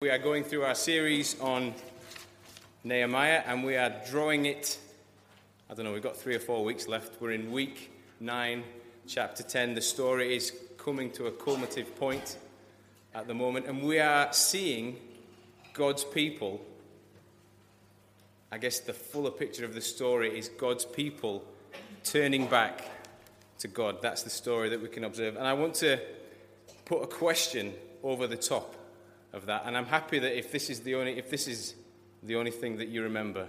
We are going through our series on Nehemiah and we are drawing it. I don't know, we've got three or four weeks left. We're in week 9, chapter 10. The story is coming to a culminative point at the moment, and we are seeing God's people. I guess the fuller picture of the story is God's people turning back to God. That's the story that we can observe. And I want to put a question over the top of that. And I'm happy that if this is the only, if this is the only thing that you remember,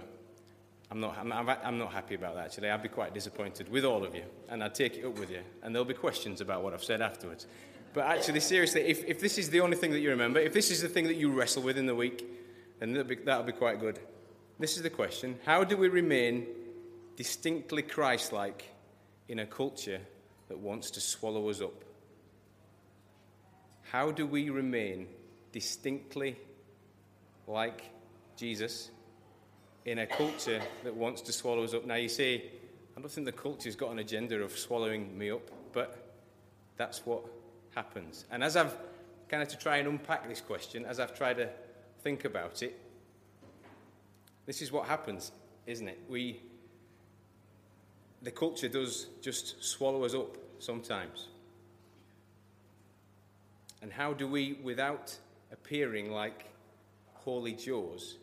I'm not, I'm, I'm not happy about that actually. I'd be quite disappointed with all of you, and I'd take it up with you. And there'll be questions about what I've said afterwards. But actually, seriously, if, if this is the only thing that you remember, if this is the thing that you wrestle with in the week, then that'll be, that'll be quite good. This is the question How do we remain distinctly Christ like in a culture that wants to swallow us up? How do we remain distinctly like Jesus in a culture that wants to swallow us up. Now, you say, I don't think the culture's got an agenda of swallowing me up, but that's what happens. And as I've kind of to try and unpack this question, as I've tried to think about it, this is what happens, isn't it? We, the culture does just swallow us up sometimes. And how do we, without appearing like holy Joes,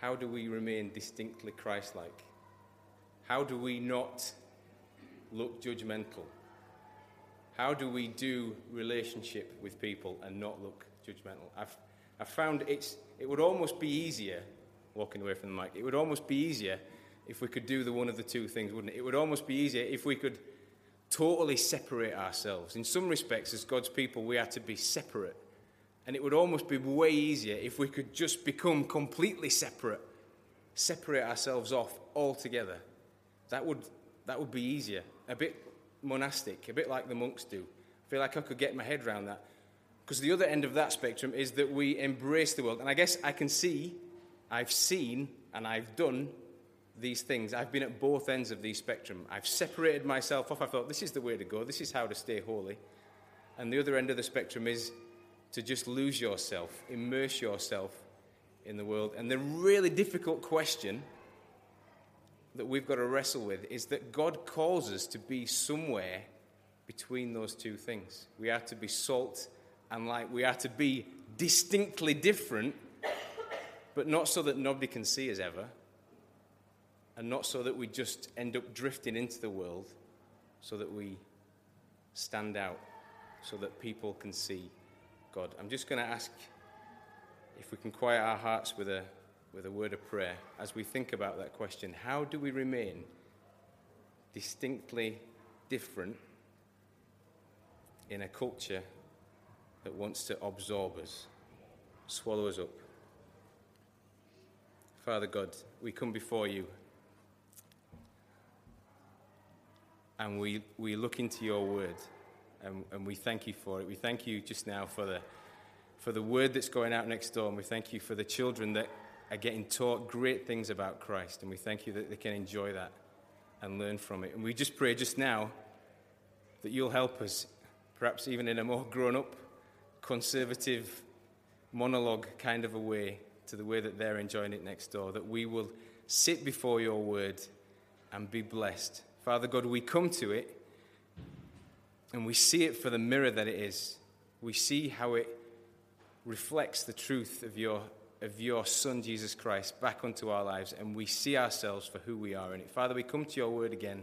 how do we remain distinctly Christ like? How do we not look judgmental? How do we do relationship with people and not look judgmental? I've, I've found it's, it would almost be easier, walking away from the mic, it would almost be easier if we could do the one of the two things, wouldn't it? It would almost be easier if we could totally separate ourselves. In some respects, as God's people, we are to be separate and it would almost be way easier if we could just become completely separate, separate ourselves off altogether. That would, that would be easier. A bit monastic, a bit like the monks do. I feel like I could get my head around that. Because the other end of that spectrum is that we embrace the world. And I guess I can see, I've seen, and I've done these things. I've been at both ends of the spectrum. I've separated myself off. I thought, this is the way to go. This is how to stay holy. And the other end of the spectrum is to just lose yourself, immerse yourself in the world. And the really difficult question that we've got to wrestle with is that God calls us to be somewhere between those two things. We are to be salt and light. We are to be distinctly different, but not so that nobody can see us ever, and not so that we just end up drifting into the world, so that we stand out, so that people can see God. I'm just going to ask if we can quiet our hearts with a, with a word of prayer as we think about that question. How do we remain distinctly different in a culture that wants to absorb us, swallow us up? Father God, we come before you and we, we look into your word and, and we thank you for it. We thank you just now for the, for the word that's going out next door, and we thank you for the children that are getting taught great things about Christ, and we thank you that they can enjoy that and learn from it. And we just pray just now that you'll help us, perhaps even in a more grown up, conservative monologue kind of a way, to the way that they're enjoying it next door, that we will sit before your word and be blessed. Father God, we come to it and we see it for the mirror that it is. We see how it reflects the truth of your, of your Son, Jesus Christ, back onto our lives, and we see ourselves for who we are in it. Father, we come to your word again,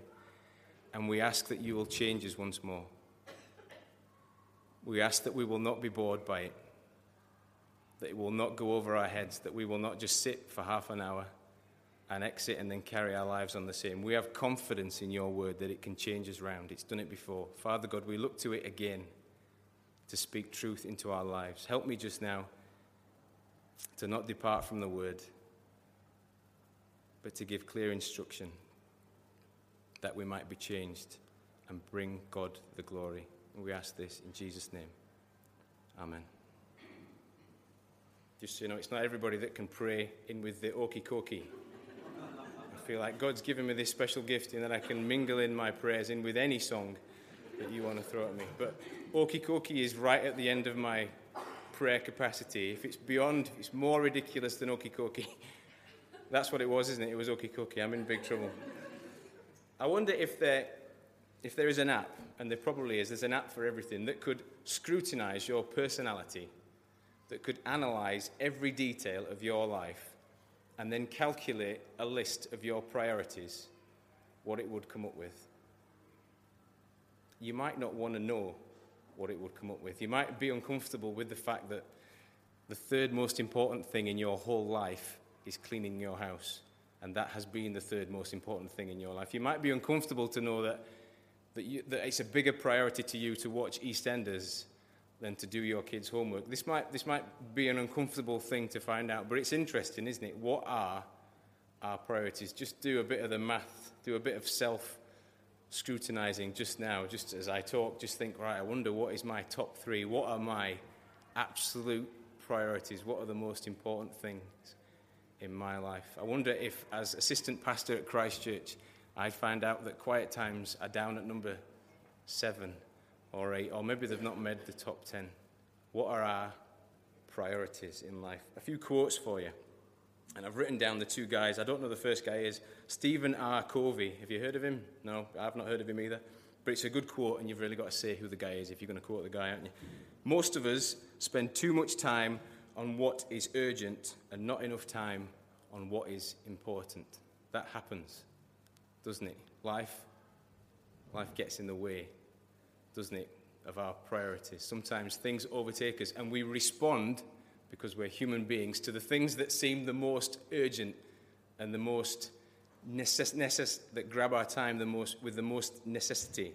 and we ask that you will change us once more. We ask that we will not be bored by it, that it will not go over our heads, that we will not just sit for half an hour and exit and then carry our lives on the same. We have confidence in your word that it can change us round. It's done it before. Father God, we look to it again to speak truth into our lives. Help me just now to not depart from the word, but to give clear instruction that we might be changed and bring God the glory. We ask this in Jesus' name. Amen. Just so you know, it's not everybody that can pray in with the okey kokey feel like God's given me this special gift in that I can mingle in my prayers in with any song that you want to throw at me. But Okie Kokie is right at the end of my prayer capacity, if it's beyond, if it's more ridiculous than Okie Cookie, that's what it was, isn't it? It was Okie Cookie. I'm in big trouble. I wonder if there, if there is an app, and there probably is, there's an app for everything that could scrutinize your personality, that could analyze every detail of your life, and then calculate a list of your priorities, what it would come up with. You might not want to know what it would come up with. You might be uncomfortable with the fact that the third most important thing in your whole life is cleaning your house. And that has been the third most important thing in your life. You might be uncomfortable to know that, that, you, that it's a bigger priority to you to watch EastEnders than to do your kids' homework. This might, this might be an uncomfortable thing to find out, but it's interesting, isn't it? What are our priorities? Just do a bit of the math, do a bit of self scrutinizing just now, just as I talk, just think, right, I wonder what is my top three? What are my absolute priorities? What are the most important things in my life? I wonder if, as assistant pastor at Christchurch, I find out that quiet times are down at number seven or eight, or maybe they've not made the top ten. What are our priorities in life? A few quotes for you. And I've written down the two guys. I don't know the first guy is Stephen R. Covey. Have you heard of him? No, I've not heard of him either. But it's a good quote, and you've really got to say who the guy is if you're going to quote the guy, aren't you? Most of us spend too much time on what is urgent and not enough time on what is important. That happens, doesn't it? Life, life gets in the way, doesn't it, of our priorities. Sometimes things overtake us, and we respond because we're human beings, to the things that seem the most urgent and the most necess- necess- that grab our time the most with the most necessity.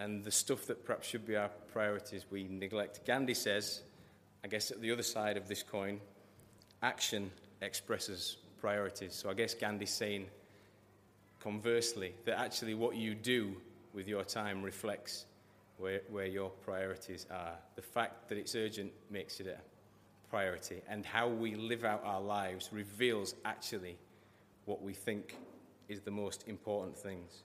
And the stuff that perhaps should be our priorities, we neglect. Gandhi says, I guess at the other side of this coin, action expresses priorities. So I guess Gandhi's saying, conversely, that actually what you do with your time reflects where, where your priorities are. The fact that it's urgent makes it a priority, and how we live out our lives reveals actually what we think is the most important things.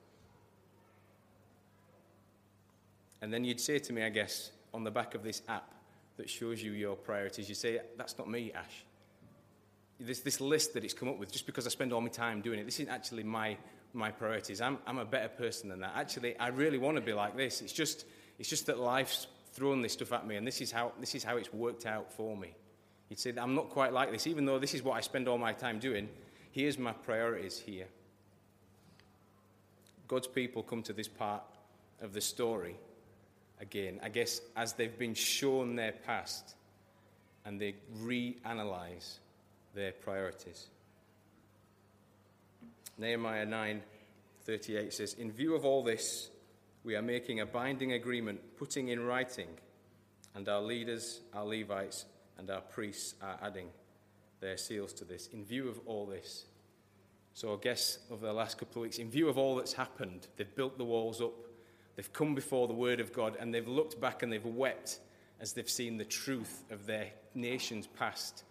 And then you'd say to me, I guess, on the back of this app that shows you your priorities, you say, That's not me, Ash. This, this list that it's come up with, just because I spend all my time doing it, this isn't actually my, my priorities. I'm, I'm a better person than that. Actually, I really want to be like this. It's just, it's just that life's thrown this stuff at me, and this is how, this is how it's worked out for me. He'd say, I'm not quite like this, even though this is what I spend all my time doing. Here's my priorities here. God's people come to this part of the story again, I guess, as they've been shown their past and they reanalyze their priorities. Nehemiah 9:38 says, "In view of all this, we are making a binding agreement, putting in writing, and our leaders, our Levites, and our priests are adding their seals to this in view of all this. So, I guess over the last couple of weeks, in view of all that's happened, they've built the walls up, they've come before the Word of God, and they've looked back and they've wept as they've seen the truth of their nation's past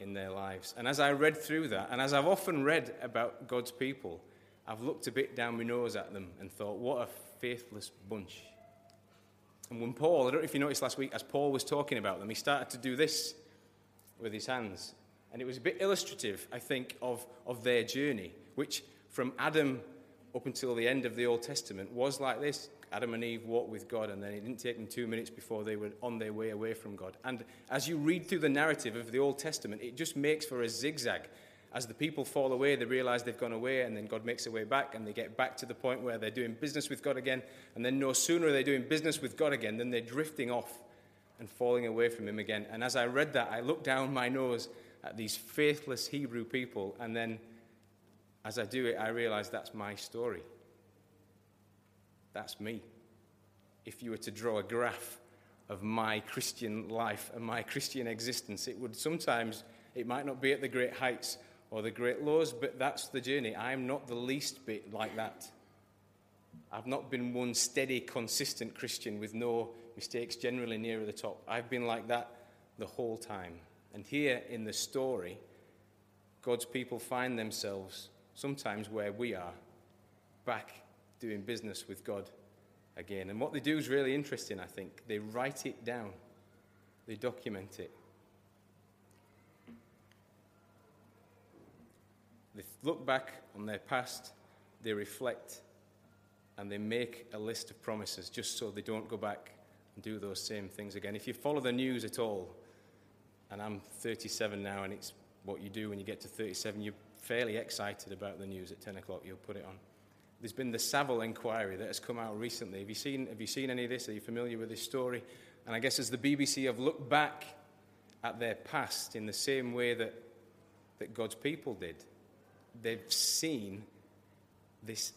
in their lives. And as I read through that, and as I've often read about God's people, I've looked a bit down my nose at them and thought, what a faithless bunch. And when Paul, I don't know if you noticed last week, as Paul was talking about them, he started to do this with his hands. And it was a bit illustrative, I think, of, of their journey, which from Adam up until the end of the Old Testament was like this. Adam and Eve walked with God, and then it didn't take them two minutes before they were on their way away from God. And as you read through the narrative of the Old Testament, it just makes for a zigzag as the people fall away, they realize they've gone away, and then God makes a way back, and they get back to the point where they're doing business with God again. And then no sooner are they doing business with God again than they're drifting off and falling away from Him again. And as I read that, I looked down my nose at these faithless Hebrew people, and then as I do it, I realize that's my story. That's me. If you were to draw a graph of my Christian life and my Christian existence, it would sometimes, it might not be at the great heights or the great lows, but that's the journey. I'm not the least bit like that. I've not been one steady, consistent Christian with no mistakes generally nearer the top. I've been like that the whole time. And here in the story, God's people find themselves sometimes where we are, back doing business with God again. And what they do is really interesting, I think. They write it down. they document it. They look back on their past, they reflect, and they make a list of promises just so they don't go back and do those same things again. If you follow the news at all, and I'm 37 now, and it's what you do when you get to 37, you're fairly excited about the news at 10 o'clock, you'll put it on. There's been the Savile inquiry that has come out recently. Have you seen, have you seen any of this? Are you familiar with this story? And I guess as the BBC have looked back at their past in the same way that, that God's people did, they've seen this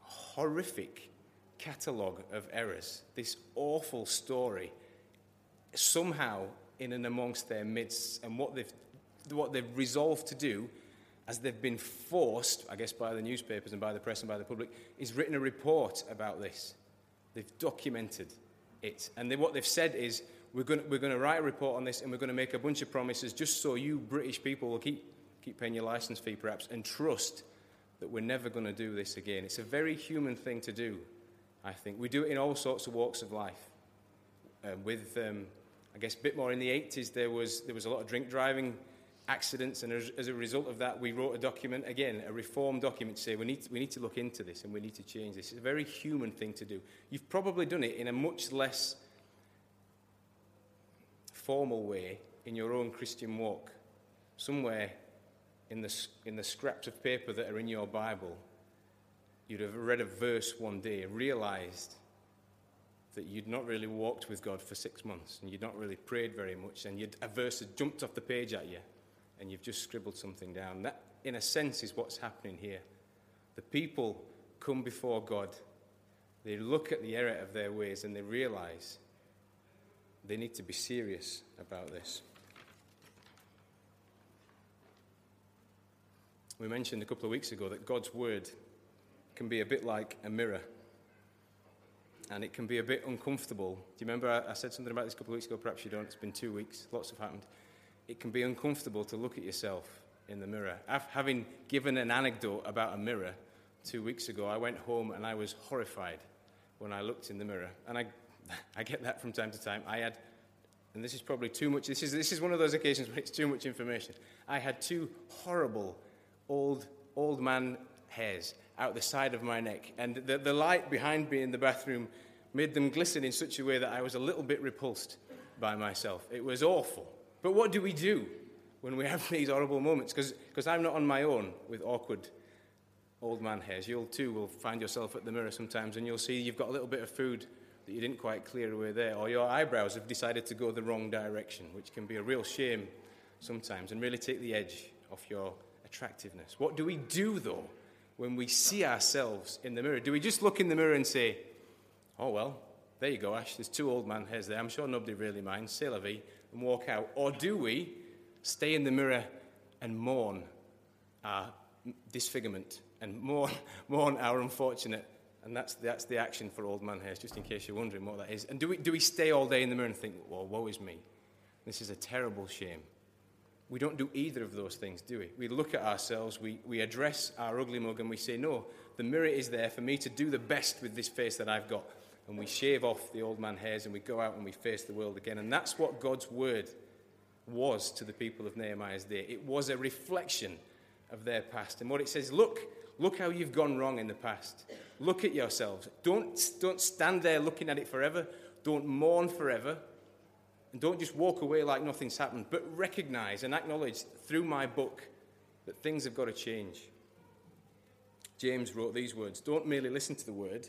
horrific catalogue of errors, this awful story, somehow in and amongst their midst. And what they've, what they've resolved to do, as they've been forced, I guess, by the newspapers and by the press and by the public, is written a report about this. They've documented it. And they, what they've said is, we're going, we're to write a report on this and we're going to make a bunch of promises just so you British people will keep, keep paying your license fee, perhaps, and trust that we're never going to do this again. It's a very human thing to do, I think. We do it in all sorts of walks of life. Uh, with, um, I guess, a bit more in the 80s, there was, there was a lot of drink driving accidents, and as, as, a result of that, we wrote a document, again, a reform document, to say we need to, we need to look into this and we need to change this. It's a very human thing to do. You've probably done it in a much less formal way in your own Christian walk. Somewhere in the, in the scraps of paper that are in your Bible, you'd have read a verse one day realized that you'd not really walked with God for six months and you'd not really prayed very much, and you'd, a verse had jumped off the page at you and you've just scribbled something down. That, in a sense, is what's happening here. The people come before God, they look at the error of their ways, and they realize they need to be serious about this. We mentioned a couple of weeks ago that God's word can be a bit like a mirror. And it can be a bit uncomfortable. Do you remember I, said something about this a couple of weeks ago? Perhaps you don't. It's been two weeks. Lots have happened. It can be uncomfortable to look at yourself in the mirror. After having given an anecdote about a mirror two weeks ago, I went home and I was horrified when I looked in the mirror. And I, I get that from time to time. I had, and this is probably too much, this is, this is one of those occasions when it's too much information. I had two horrible old, old man hairs out the side of my neck. And the, the light behind me in the bathroom made them glisten in such a way that I was a little bit repulsed by myself. It was awful. But what do we do when we have these horrible moments? Because I'm not on my own with awkward old man hairs. You'll too will find yourself at the mirror sometimes and you'll see you've got a little bit of food that you didn't quite clear away there, or your eyebrows have decided to go the wrong direction, which can be a real shame sometimes and really take the edge off your attractiveness. What do we do, though, when we see ourselves in the mirror? Do we just look in the mirror and say, oh, well, there you go, Ash, there's two old man hairs there. I'm sure nobody really minds. C'est la vie, and walk out. Or do we stay in the mirror and mourn our disfigurement and mourn, mourn our unfortunate? And that's, that's the action for old man hairs, just in case you're wondering what that is. And do we, do we stay all day in the mirror and think, well, woe is me? This is a terrible shame. We don't do either of those things, do we? We look at ourselves, we, we address our ugly mug, and we say, No, the mirror is there for me to do the best with this face that I've got. And we shave off the old man hairs and we go out and we face the world again. And that's what God's word was to the people of Nehemiah's day. It was a reflection of their past. And what it says, look, look how you've gone wrong in the past. Look at yourselves. Don't, don't stand there looking at it forever. Don't mourn forever. And don't just walk away like nothing's happened, but recognize and acknowledge through my book that things have got to change. James wrote these words Don't merely listen to the word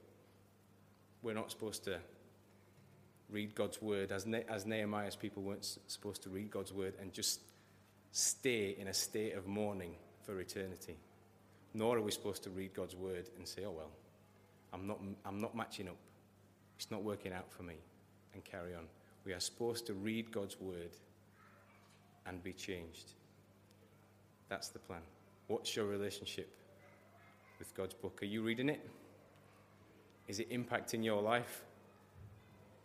we're not supposed to read God's word as, ne- as Nehemiah's people weren't supposed to read God's word and just stay in a state of mourning for eternity. Nor are we supposed to read God's word and say, oh, well, I'm not, I'm not matching up. It's not working out for me, and carry on. We are supposed to read God's word and be changed. That's the plan. What's your relationship with God's book? Are you reading it? Is it impacting your life?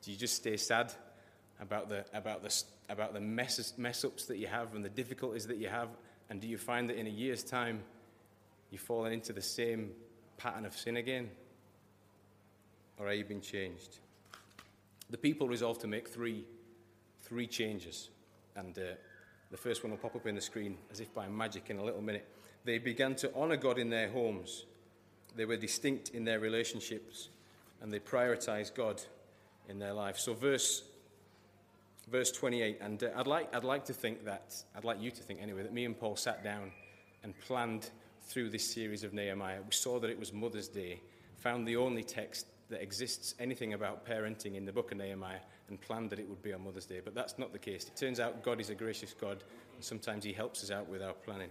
Do you just stay sad about the, about the, about the mess, ups that you have and the difficulties that you have? And do you find that in a year's time you've fallen into the same pattern of sin again? Or are you being changed? The people resolved to make three, three changes. And uh, the first one will pop up in the screen as if by magic in a little minute. They began to honor God in their homes. They were distinct in their relationships and they prioritize God in their life. So, verse, verse 28, and uh, I'd, like, I'd like to think that, I'd like you to think anyway, that me and Paul sat down and planned through this series of Nehemiah. We saw that it was Mother's Day, found the only text that exists anything about parenting in the book of Nehemiah, and planned that it would be on Mother's Day. But that's not the case. It turns out God is a gracious God, and sometimes He helps us out with our planning.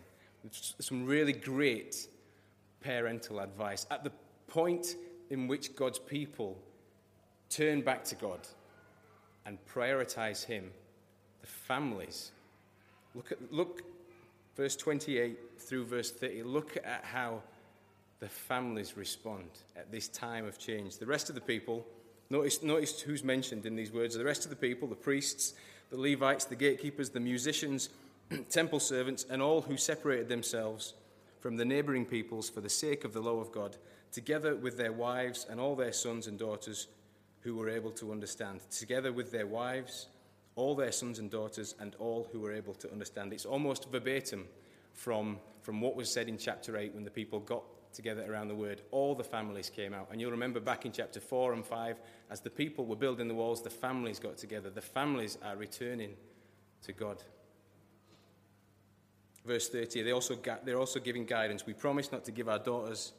Some really great parental advice. At the point in which God's people turn back to God and prioritize Him, the families. Look at look verse 28 through verse 30. Look at how the families respond at this time of change. The rest of the people, notice, notice who's mentioned in these words. The rest of the people, the priests, the Levites, the gatekeepers, the musicians, temple servants, and all who separated themselves from the neighboring peoples for the sake of the law of God, together with their wives and all their sons and daughters who were able to understand, together with their wives, all their sons and daughters, and all who were able to understand. It's almost verbatim from, from what was said in chapter 8 when the people got together around the word. All the families came out. And you'll remember back in chapter 4 and 5, as the people were building the walls, the families got together. The families are returning to God. Verse 30, they also they're also giving guidance. We promise not to give our daughters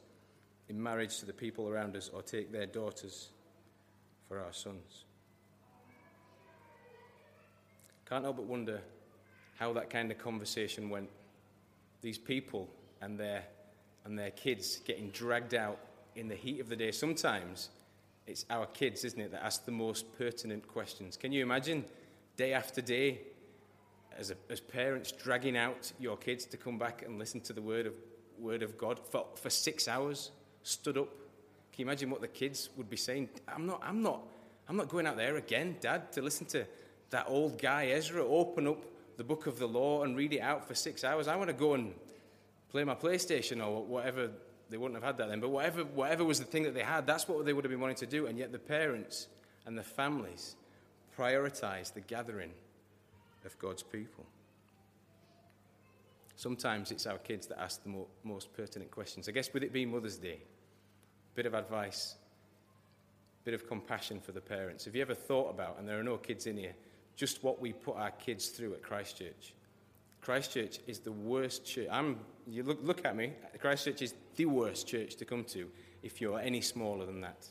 in marriage to the people around us or take their daughters for our sons. Can't help but wonder how that kind of conversation went. These people and their, and their kids getting dragged out in the heat of the day. Sometimes it's our kids, isn't it, that ask the most pertinent questions. Can you imagine day after day as, a, as parents dragging out your kids to come back and listen to the word of, word of God for, for six hours, stood up? Can you imagine what the kids would be saying? I'm not, I'm not, I'm not going out there again, Dad, to listen to that old guy Ezra open up the book of the law and read it out for six hours. I want to go and play my PlayStation or whatever. They wouldn't have had that then, but whatever, whatever was the thing that they had, that's what they would have been wanting to do. And yet the parents and the families prioritize the gathering of God's people. Sometimes it's our kids that ask the most pertinent questions. I guess with it being Mother's Day, bit of advice, bit of compassion for the parents. Have you ever thought about, and there are no kids in here, just what we put our kids through at Christchurch? Christchurch is the worst church. I'm, you look, look at me. Christchurch is the worst church to come to if you're any smaller than that.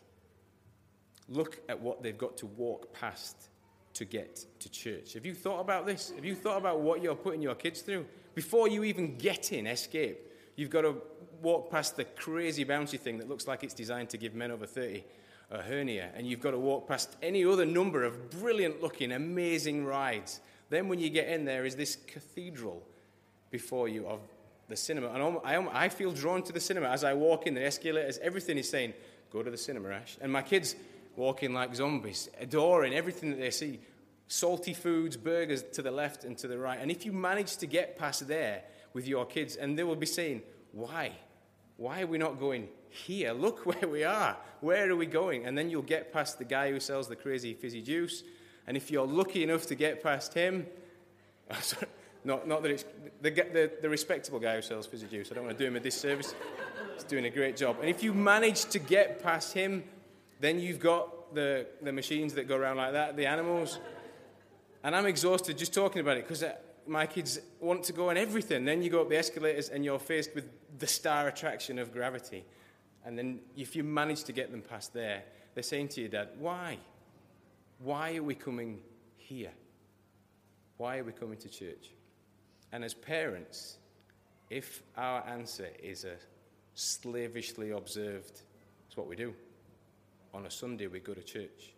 Look at what they've got to walk past to get to church. Have you thought about this? Have you thought about what you're putting your kids through? Before you even get in Escape, you've got to walk past the crazy bouncy thing that looks like it's designed to give men over 30 a hernia, and you've got to walk past any other number of brilliant looking, amazing rides. Then, when you get in, there is this cathedral before you of the cinema. And I, feel drawn to the cinema as I walk in the escalators. Everything is saying, Go to the cinema, Ash. And my kids, walking like zombies, adoring everything that they see. Salty foods, burgers to the left and to the right. And if you manage to get past there with your kids, and they will be saying, Why? Why are we not going here? Look where we are. Where are we going? And then you'll get past the guy who sells the crazy fizzy juice. And if you're lucky enough to get past him, not, not that it's the, the, the respectable guy who sells fizzy juice, I don't want to do him a disservice. He's doing a great job. And if you manage to get past him, then you've got the, the machines that go around like that, the animals. And I'm exhausted just talking about it because uh, my kids want to go on everything. Then you go up the escalators and you're faced with the star attraction of gravity. And then if you manage to get them past there, they're saying to your dad, Why? Why are we coming here? Why are we coming to church? And as parents, if our answer is a slavishly observed, it's what we do on a Sunday we go to church,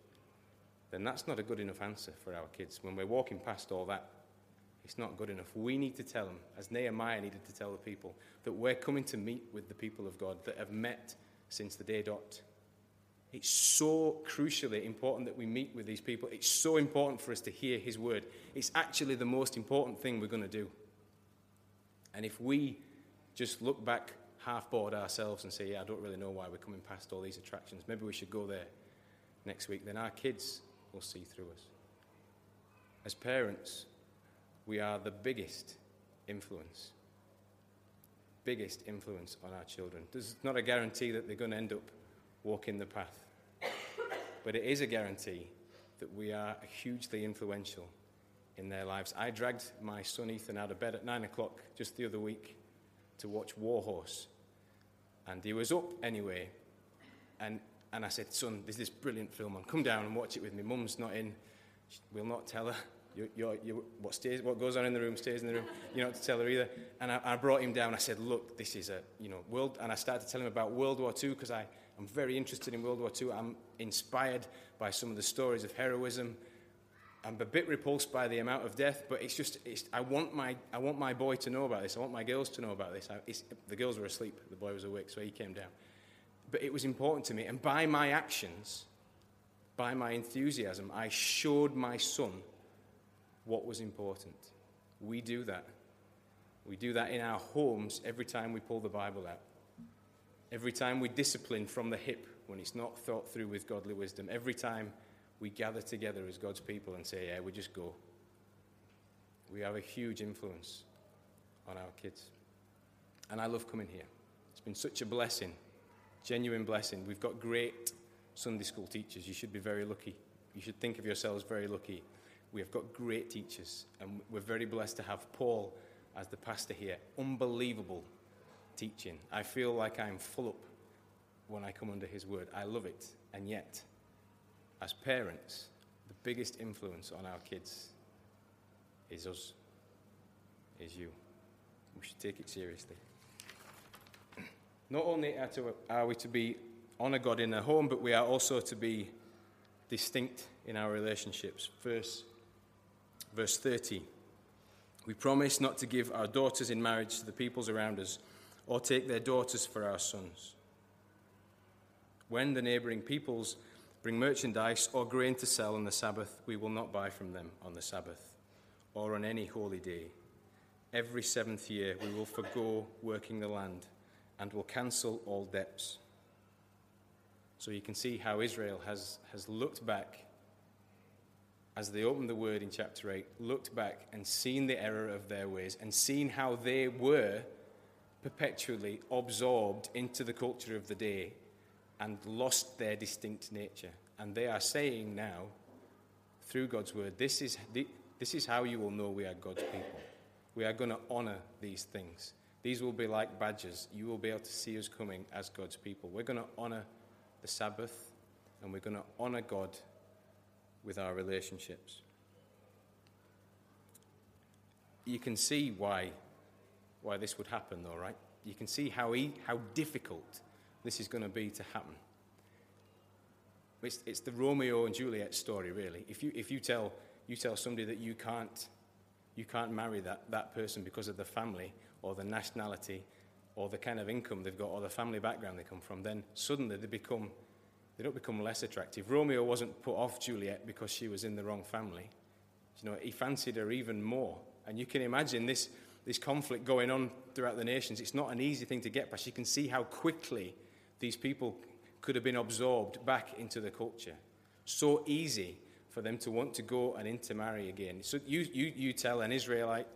then that's not a good enough answer for our kids. When we're walking past all that, It's not good enough. We need to tell them, as Nehemiah needed to tell the people, that we're coming to meet with the people of God that have met since the day dot. It's so crucially important that we meet with these people. It's so important for us to hear His word. It's actually the most important thing we're going to do. And if we just look back half bored ourselves and say, Yeah, I don't really know why we're coming past all these attractions, maybe we should go there next week, then our kids will see through us. As parents, we are the biggest influence. Biggest influence on our children. There's not a guarantee that they're going to end up walking the path. But it is a guarantee that we are hugely influential in their lives. I dragged my son Ethan out of bed at nine o'clock just the other week to watch Warhorse. And he was up anyway. And, and I said, Son, there's this brilliant film on. Come down and watch it with me. Mum's not in. We'll not tell her. You're, you're, you're, what, stays, what goes on in the room stays in the room. You're not have to tell her either. And I, I brought him down. I said, Look, this is a, you know, world. And I started to tell him about World War II because I I'm very interested in World War II. I'm inspired by some of the stories of heroism. I'm a bit repulsed by the amount of death, but it's just, it's, I, want my, I want my boy to know about this. I want my girls to know about this. I, the girls were asleep, the boy was awake, so he came down. But it was important to me. And by my actions, by my enthusiasm, I showed my son what was important. We do that. We do that in our homes every time we pull the Bible out. Every time we discipline from the hip when it's not thought through with godly wisdom, every time we gather together as God's people and say, Yeah, we just go, we have a huge influence on our kids. And I love coming here. It's been such a blessing, genuine blessing. We've got great Sunday school teachers. You should be very lucky. You should think of yourselves very lucky. We have got great teachers, and we're very blessed to have Paul as the pastor here. Unbelievable teaching. I feel like I'm full up when I come under His word. I love it. And yet, as parents, the biggest influence on our kids is us, is you. We should take it seriously. Not only are, we to be honor God in the home, but we are also to be distinct in our relationships. Verse, verse 30. We promise not to give our daughters in marriage to the peoples around us or take their daughters for our sons. When the neighboring peoples bring merchandise or grain to sell on the Sabbath, we will not buy from them on the Sabbath or on any holy day. Every seventh year, we will forego working the land and will cancel all debts. So you can see how Israel has, has looked back as they opened the word in chapter 8, looked back and seen the error of their ways and seen how they were perpetually absorbed into the culture of the day and lost their distinct nature. And they are saying now, through God's word, this is, this is how you will know we are God's people. We are going to honor these things. These will be like badges. You will be able to see us coming as God's people. We're going to honor the Sabbath and we're going to honor God with our relationships. You can see why why this would happen, though, right? You can see how, how difficult this is going to be to happen. It's, it's the Romeo and Juliet story, really. If you, if you, tell, you tell somebody that you can't, you can't marry that, that person because of the family or the nationality or the kind of income they've got or the family background they come from, then suddenly they become they don't become less attractive. Romeo wasn't put off Juliet because she was in the wrong family. You know, he fancied her even more. And you can imagine this this conflict going on throughout the nations, it's not an easy thing to get past. You can see how quickly these people could have been absorbed back into the culture. So easy for them to want to go and intermarry again. So you, you, you tell an Israelite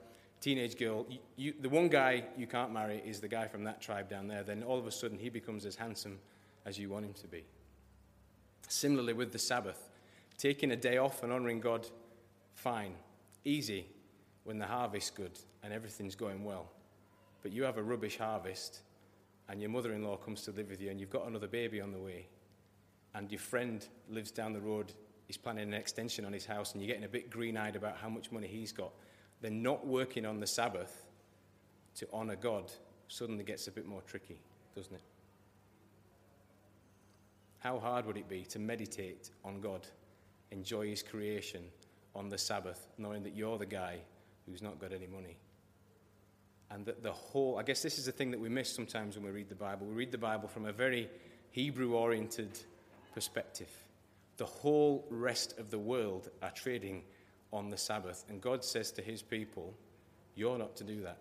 teenage girl, you, you, the one guy you can't marry is the guy from that tribe down there. Then all of a sudden he becomes as handsome as you want him to be. Similarly with the Sabbath, taking a day off and honoring God, fine, easy when the harvest's good and everything's going well. But you have a rubbish harvest, and your mother in law comes to live with you, and you've got another baby on the way, and your friend lives down the road, he's planning an extension on his house, and you're getting a bit green eyed about how much money he's got. Then not working on the Sabbath to honour God suddenly gets a bit more tricky, doesn't it? How hard would it be to meditate on God, enjoy His creation on the Sabbath, knowing that you're the guy who's not got any money. And that the whole, I guess this is the thing that we miss sometimes when we read the Bible. We read the Bible from a very Hebrew oriented perspective. The whole rest of the world are trading on the Sabbath. And God says to his people, You're not to do that.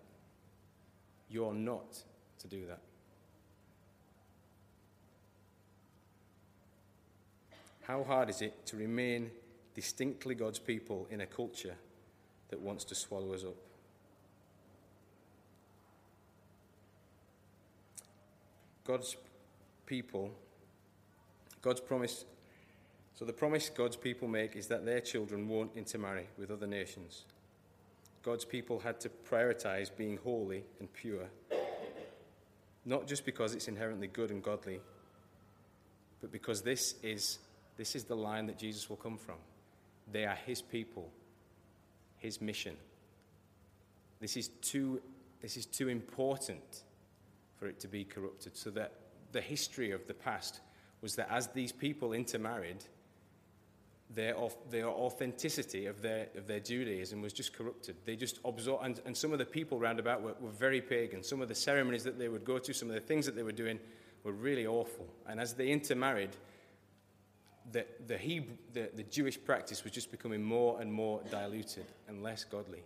You're not to do that. How hard is it to remain distinctly God's people in a culture that wants to swallow us up? God's people, God's promise. So, the promise God's people make is that their children won't intermarry with other nations. God's people had to prioritize being holy and pure, not just because it's inherently good and godly, but because this is, this is the line that Jesus will come from. They are his people, his mission. This is too, this is too important for it to be corrupted. So that the history of the past was that as these people intermarried, their, their authenticity of their, of their Judaism was just corrupted. They just absorbed, and, and some of the people round about were, were very pagan. Some of the ceremonies that they would go to, some of the things that they were doing were really awful. And as they intermarried, the, the, Hebrew, the, the Jewish practice was just becoming more and more diluted and less godly.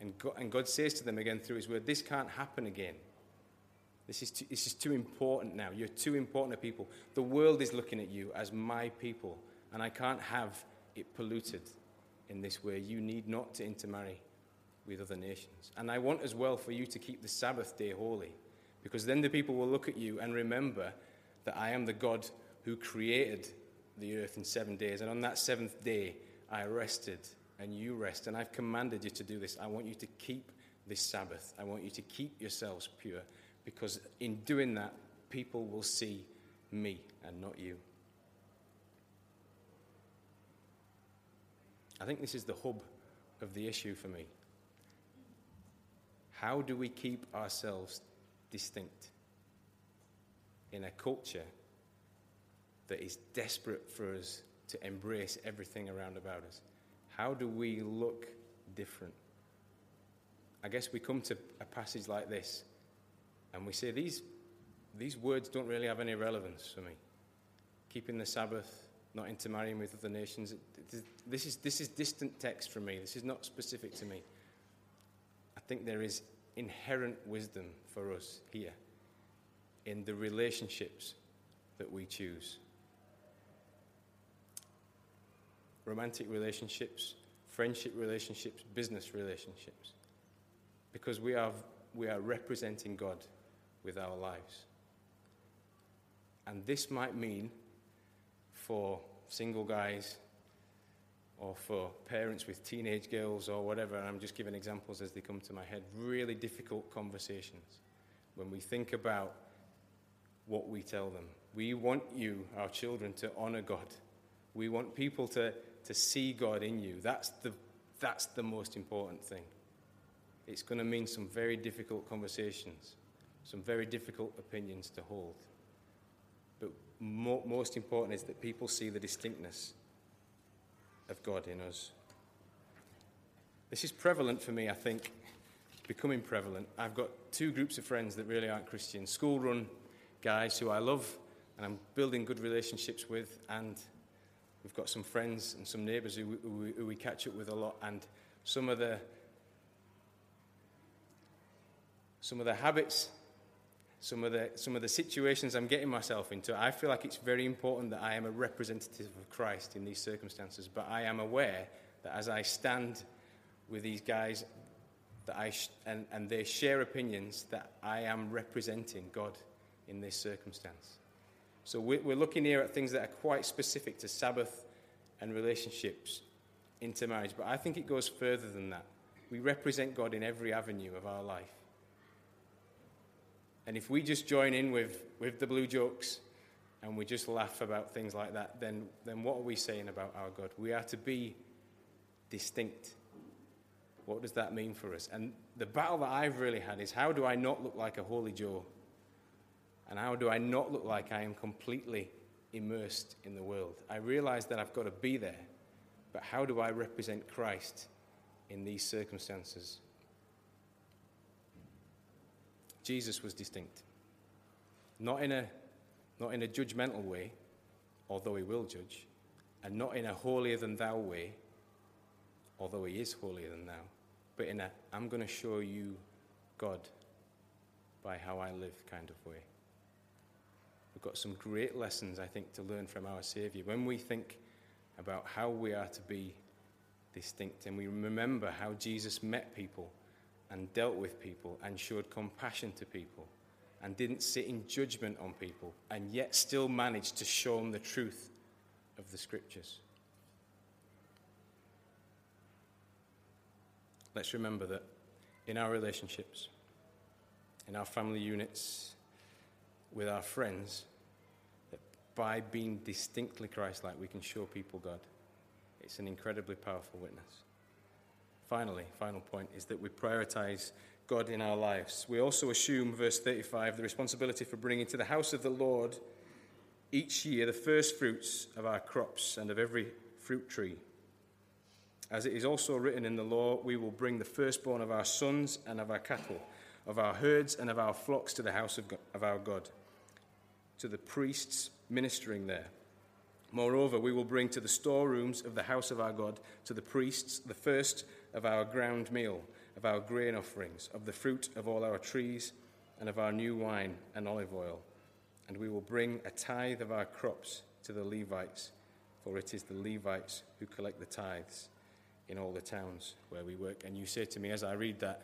And God, and God says to them again through His word, This can't happen again. This is, too, this is too important now. You're too important to people. The world is looking at you as my people, and I can't have it polluted in this way. You need not to intermarry with other nations. And I want as well for you to keep the Sabbath day holy, because then the people will look at you and remember that I am the God who created the earth in seven days, and on that seventh day I rested, and you rest, and I've commanded you to do this. I want you to keep this Sabbath. I want you to keep yourselves pure because in doing that, people will see me and not you. I think this is the hub of the issue for me. How do we keep ourselves distinct in a culture that is desperate for us to embrace everything around about us? How do we look different? I guess we come to a passage like this and we say these, these words don't really have any relevance for me. Keeping the Sabbath, not intermarrying with other nations. This is, this is distant text for me. This is not specific to me. I think there is inherent wisdom for us here in the relationships that we choose romantic relationships, friendship relationships, business relationships. Because we are, we are representing God with our lives. And this might mean for single guys or for parents with teenage girls or whatever, and I'm just giving examples as they come to my head, really difficult conversations when we think about what we tell them. We want you, our children, to honor God. We want people to, to see God in you. That's the, that's the most important thing. It's going to mean some very difficult conversations some very difficult opinions to hold. But mo- most important is that people see the distinctness of God in us. This is prevalent for me, I think, becoming prevalent. I've got two groups of friends that really aren't Christian school run guys who I love and I'm building good relationships with, and we've got some friends and some neighbours who, who, who we catch up with a lot, and some of the some of the habits some of the some of the situations I'm getting myself into, I feel like it's very important that I am a representative of Christ in these circumstances. But I am aware that as I stand with these guys, that I sh- and, and they share opinions, that I am representing God in this circumstance. So we're, looking here at things that are quite specific to Sabbath and relationships into marriage. But I think it goes further than that. We represent God in every avenue of our life. And if we just join in with, with the blue jokes and we just laugh about things like that, then, then what are we saying about our God? We are to be distinct. What does that mean for us? And the battle that I've really had is how do I not look like a holy Joe? And how do I not look like I am completely immersed in the world? I realize that I've got to be there, but how do I represent Christ in these circumstances. Jesus was distinct. Not in a, not in a judgmental way, although he will judge, and not in a holier than thou way, although he is holier than thou, but in a I'm going to show you God by how I live kind of way. We've got some great lessons, I think, to learn from our Saviour. When we think about how we are to be distinct and we remember how Jesus met people and dealt with people and showed compassion to people and didn't sit in judgment on people and yet still managed to show them the truth of the scriptures. Let's remember that in our relationships, in our family units, with our friends, by being distinctly Christ like, we can show people God. It's an incredibly powerful witness. Finally, final point is that we prioritize God in our lives. We also assume, verse 35, the responsibility for bringing to the house of the Lord each year the first fruits of our crops and of every fruit tree. As it is also written in the law, we will bring the firstborn of our sons and of our cattle, of our herds and of our flocks to the house of, God, of our God, to the priests ministering there. Moreover, we will bring to the storerooms of the house of our God, to the priests, the first of our ground meal, of our grain offerings, of the fruit of all our trees, and of our new wine and olive oil. And we will bring a tithe of our crops to the Levites, for it is the Levites who collect the tithes in all the towns where we work. And you say to me as I read that,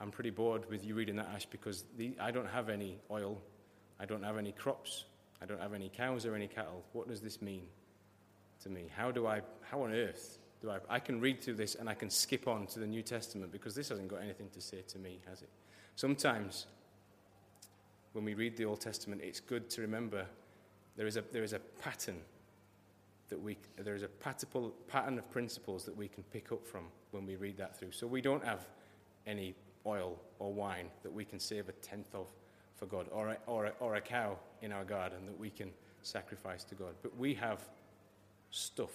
I'm pretty bored with you reading that, Ash, because the, I don't have any oil, I don't have any crops, I don't have any cows or any cattle. What does this mean to me? How do I, how on earth do I, I can read through this and I can skip on to the New Testament because this hasn't got anything to say to me, has it? Sometimes when we read the Old Testament, it's good to remember there is a, there is a pattern that we, there is a pattern of principles that we can pick up from when we read that through. So we don't have any oil or wine that we can save a tenth of for God, or a, or a, or a cow in our garden that we can sacrifice to God. But we have stuff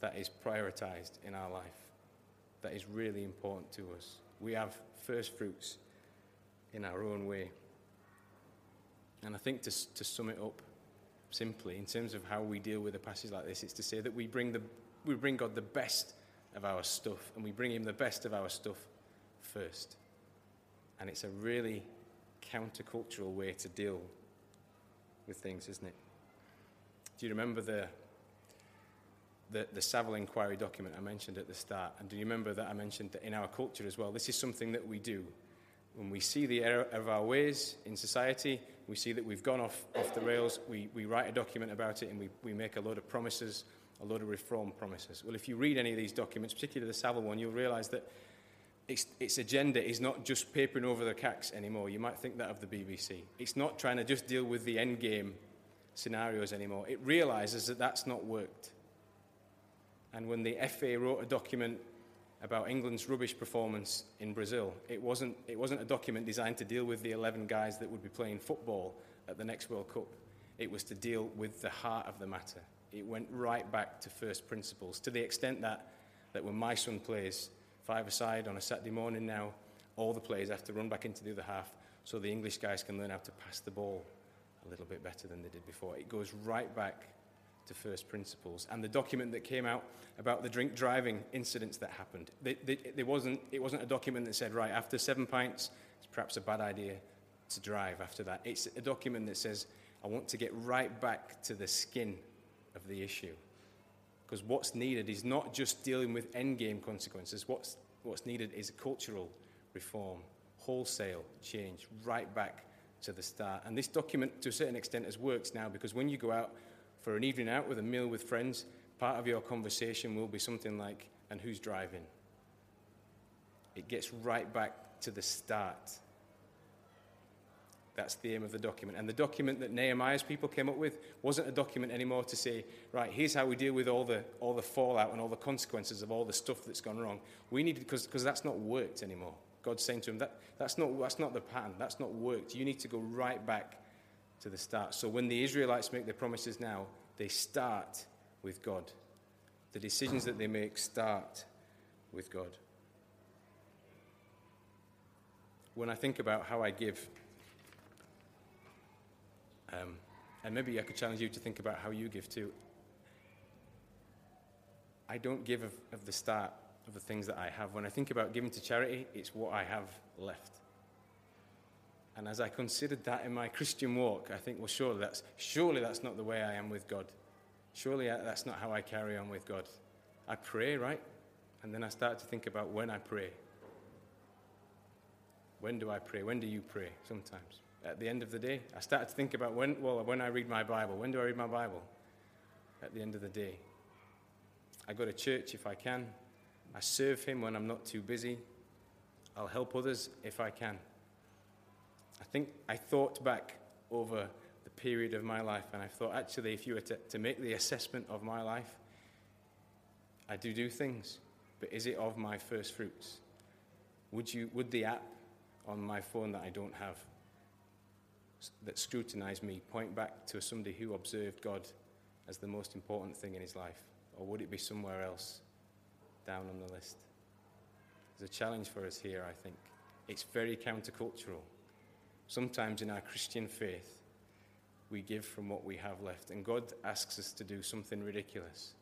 that is prioritized in our life, that is really important to us. We have first fruits in our own way. And I think to, to sum it up simply, in terms of how we deal with a passage like this, it's to say that we bring, the, we bring God the best of our stuff, and we bring Him the best of our stuff first. And it's a really countercultural way to deal with things, isn't it? Do you remember the the, the Savile Inquiry document I mentioned at the start. And do you remember that I mentioned that in our culture as well? This is something that we do. When we see the error of our ways in society, we see that we've gone off, off the rails, we, we write a document about it and we, we make a load of promises, a load of reform promises. Well, if you read any of these documents, particularly the Savile one, you'll realize that its, its agenda is not just papering over the cacks anymore. You might think that of the BBC. It's not trying to just deal with the end game scenarios anymore. It realizes that that's not worked. And when the FA wrote a document about England's rubbish performance in Brazil, it wasn't, it wasn't a document designed to deal with the 11 guys that would be playing football at the next World Cup. It was to deal with the heart of the matter. It went right back to first principles, to the extent that, that when my son plays five-a-side on a Saturday morning now, all the players have to run back into the other half so the English guys can learn how to pass the ball a little bit better than they did before. It goes right back to first principles. And the document that came out about the drink driving incidents that happened, they, they, there wasn't, it wasn't a document that said, right, after seven pints, it's perhaps a bad idea to drive after that. It's a document that says, I want to get right back to the skin of the issue. Because what's needed is not just dealing with endgame consequences, what's, what's needed is cultural reform, wholesale change, right back to the start. And this document, to a certain extent, has worked now because when you go out for an evening out with a meal with friends, part of your conversation will be something like, and who's driving? It gets right back to the start. That's the aim of the document. And the document that Nehemiah's people came up with wasn't a document anymore to say, right, here's how we deal with all the, all the fallout and all the consequences of all the stuff that's gone wrong. We need, because that's not worked anymore. God's saying to him, that, that's, not, that's not the pattern. That's not worked. You need to go right back to the start. So when the Israelites make their promises now, they start with God. The decisions that they make start with God. When I think about how I give, um, and maybe I could challenge you to think about how you give too. I don't give of, of the start of the things that I have. When I think about giving to charity, it's what I have left. And as I considered that in my Christian walk, I think, well, surely that's, surely that's not the way I am with God. Surely that's not how I carry on with God. I pray, right? And then I start to think about when I pray. When do I pray? When do you pray? Sometimes. At the end of the day, I start to think about when, well, when I read my Bible. When do I read my Bible? At the end of the day. I go to church if I can. I serve Him when I'm not too busy. I'll help others if I can. I think I thought back over the period of my life, and I thought actually, if you were to, to make the assessment of my life, I do do things, but is it of my first fruits? Would, you, would the app on my phone that I don't have, that scrutinize me, point back to somebody who observed God as the most important thing in his life? Or would it be somewhere else down on the list? There's a challenge for us here, I think. It's very countercultural. Sometimes in our Christian faith, we give from what we have left, and God asks us to do something ridiculous,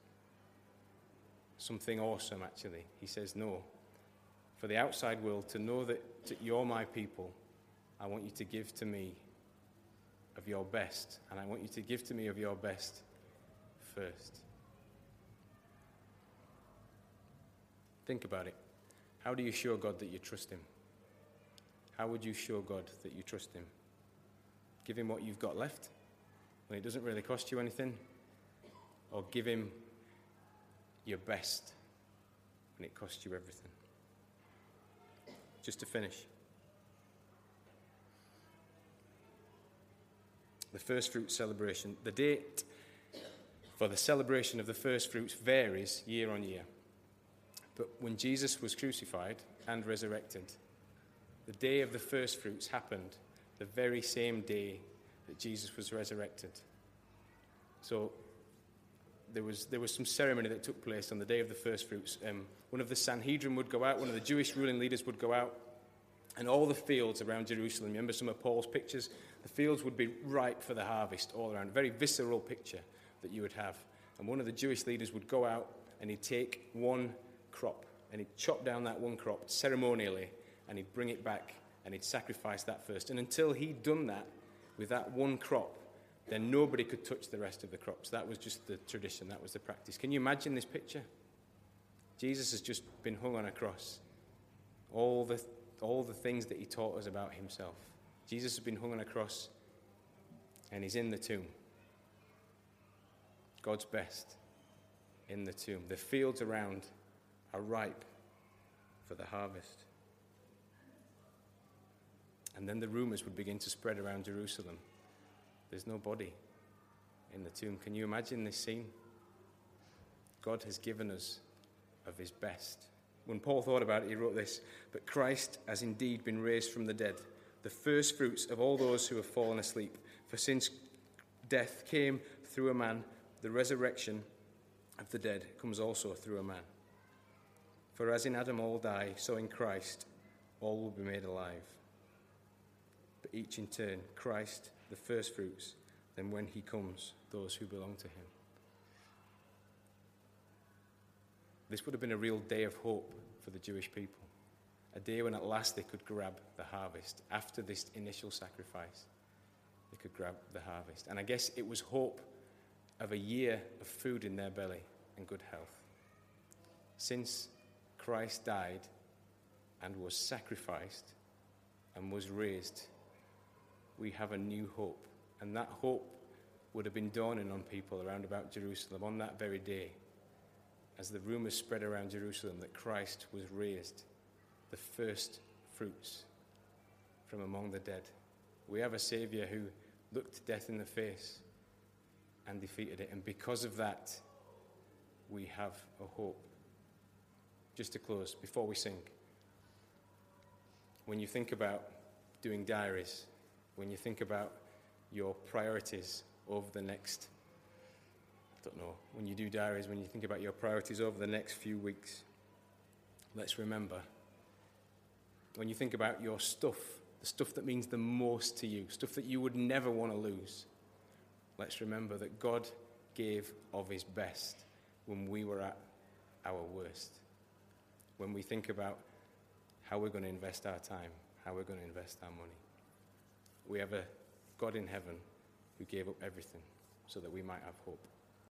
something awesome, actually. He says, No. For the outside world to know that you're my people, I want you to give to me of your best, and I want you to give to me of your best first. Think about it. How do you show God that you trust Him? How would you show God that you trust Him? Give Him what you've got left when it doesn't really cost you anything? Or give Him your best when it costs you everything? Just to finish. The first fruit celebration. The date for the celebration of the first fruits varies year on year. But when Jesus was crucified and resurrected, the day of the first fruits happened the very same day that Jesus was resurrected. So there was, there was some ceremony that took place on the day of the first fruits. Um, one of the Sanhedrin would go out, one of the Jewish ruling leaders would go out, and all the fields around Jerusalem, remember some of Paul's pictures? The fields would be ripe for the harvest all around. A very visceral picture that you would have. And one of the Jewish leaders would go out and he'd take one crop and he'd chop down that one crop ceremonially and he'd bring it back and he'd sacrifice that first. And until he'd done that with that one crop, then nobody could touch the rest of the crops. That was just the tradition, that was the practice. Can you imagine this picture? Jesus has just been hung on a cross. All the, all the things that he taught us about himself. Jesus has been hung on a cross and he's in the tomb. God's best in the tomb. The fields around are ripe for the harvest. And then the rumors would begin to spread around Jerusalem. There's no body in the tomb. Can you imagine this scene? God has given us of his best. When Paul thought about it, he wrote this But Christ has indeed been raised from the dead, the first fruits of all those who have fallen asleep. For since death came through a man, the resurrection of the dead comes also through a man. For as in Adam all die, so in Christ all will be made alive. But each in turn, Christ the firstfruits, then when he comes, those who belong to him. This would have been a real day of hope for the Jewish people. A day when at last they could grab the harvest. After this initial sacrifice, they could grab the harvest. And I guess it was hope of a year of food in their belly and good health. Since Christ died and was sacrificed and was raised, we have a new hope. And that hope would have been dawning on people around about Jerusalem on that very day as the rumors spread around Jerusalem that Christ was raised, the first fruits from among the dead. We have a Savior who looked death in the face and defeated it. And because of that, we have a hope just to close, before we sing, when you think about doing diaries, when you think about your priorities over the next, don't know, when you do diaries, when you think about your priorities over the next few weeks, let's remember when you think about your stuff, the stuff that means the most to you, stuff that you would never want to lose, let's remember that God gave of his best when we were at our worst. When we think about how we're going to invest our time, how we're going to invest our money. We have a God in heaven who gave up everything so that we might have hope.